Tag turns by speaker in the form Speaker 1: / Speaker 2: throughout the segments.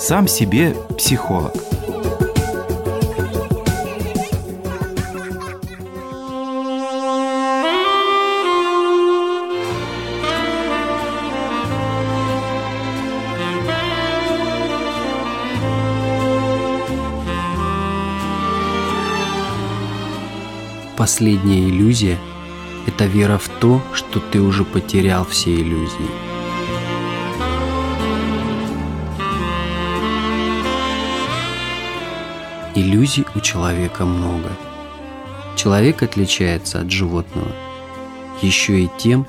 Speaker 1: Сам себе психолог.
Speaker 2: Последняя иллюзия – это вера в то, что ты уже потерял все иллюзии. Иллюзий у человека много. Человек отличается от животного еще и тем,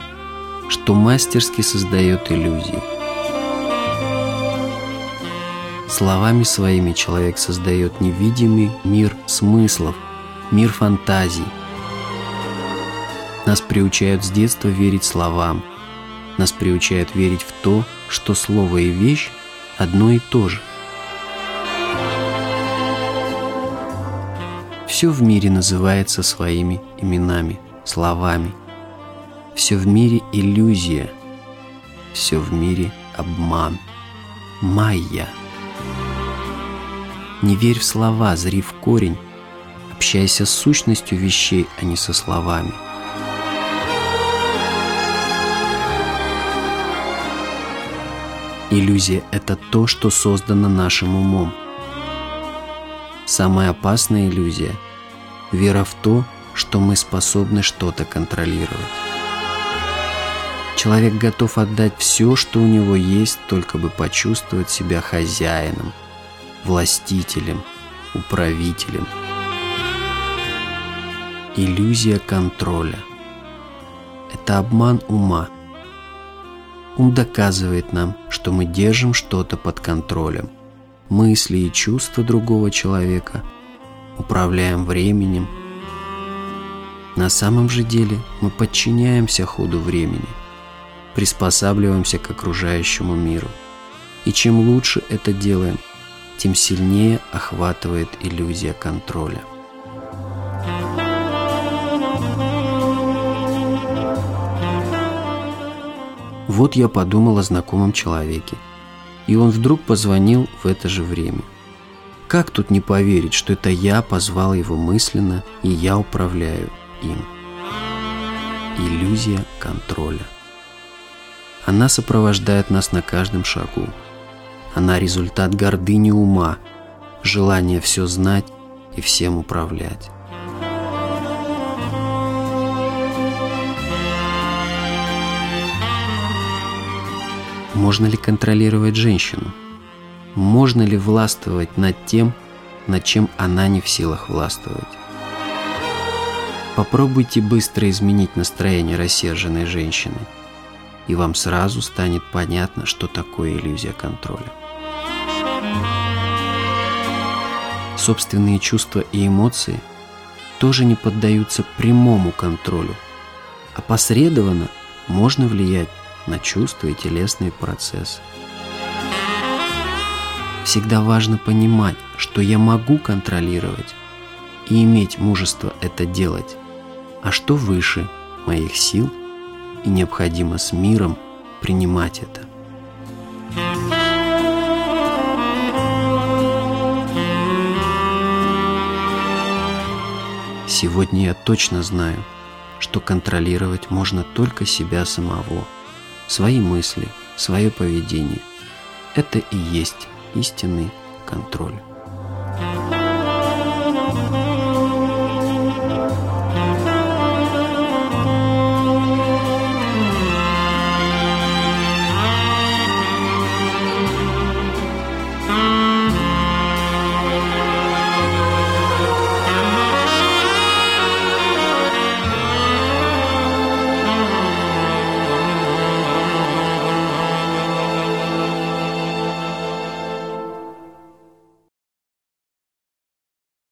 Speaker 2: что мастерски создает иллюзии. Словами своими человек создает невидимый мир смыслов, мир фантазий. Нас приучают с детства верить словам. Нас приучают верить в то, что слово и вещь одно и то же. Все в мире называется своими именами, словами. Все в мире иллюзия. Все в мире обман. Майя. Не верь в слова, зри в корень. Общайся с сущностью вещей, а не со словами. Иллюзия – это то, что создано нашим умом. Самая опасная иллюзия – вера в то, что мы способны что-то контролировать. Человек готов отдать все, что у него есть, только бы почувствовать себя хозяином, властителем, управителем – иллюзия контроля. Это обман ума. Ум доказывает нам, что мы держим что-то под контролем. Мысли и чувства другого человека, управляем временем. На самом же деле мы подчиняемся ходу времени, приспосабливаемся к окружающему миру. И чем лучше это делаем, тем сильнее охватывает иллюзия контроля. Вот я подумал о знакомом человеке. И он вдруг позвонил в это же время. Как тут не поверить, что это я позвал его мысленно, и я управляю им? Иллюзия контроля. Она сопровождает нас на каждом шагу. Она результат гордыни ума, желания все знать и всем управлять. Можно ли контролировать женщину? Можно ли властвовать над тем, над чем она не в силах властвовать? Попробуйте быстро изменить настроение рассерженной женщины, и вам сразу станет понятно, что такое иллюзия контроля. Собственные чувства и эмоции тоже не поддаются прямому контролю, а посредованно можно влиять на чувства и телесные процессы. Всегда важно понимать, что я могу контролировать и иметь мужество это делать, а что выше моих сил и необходимо с миром принимать это. Сегодня я точно знаю, что контролировать можно только себя самого – свои мысли, свое поведение. Это и есть истинный контроль.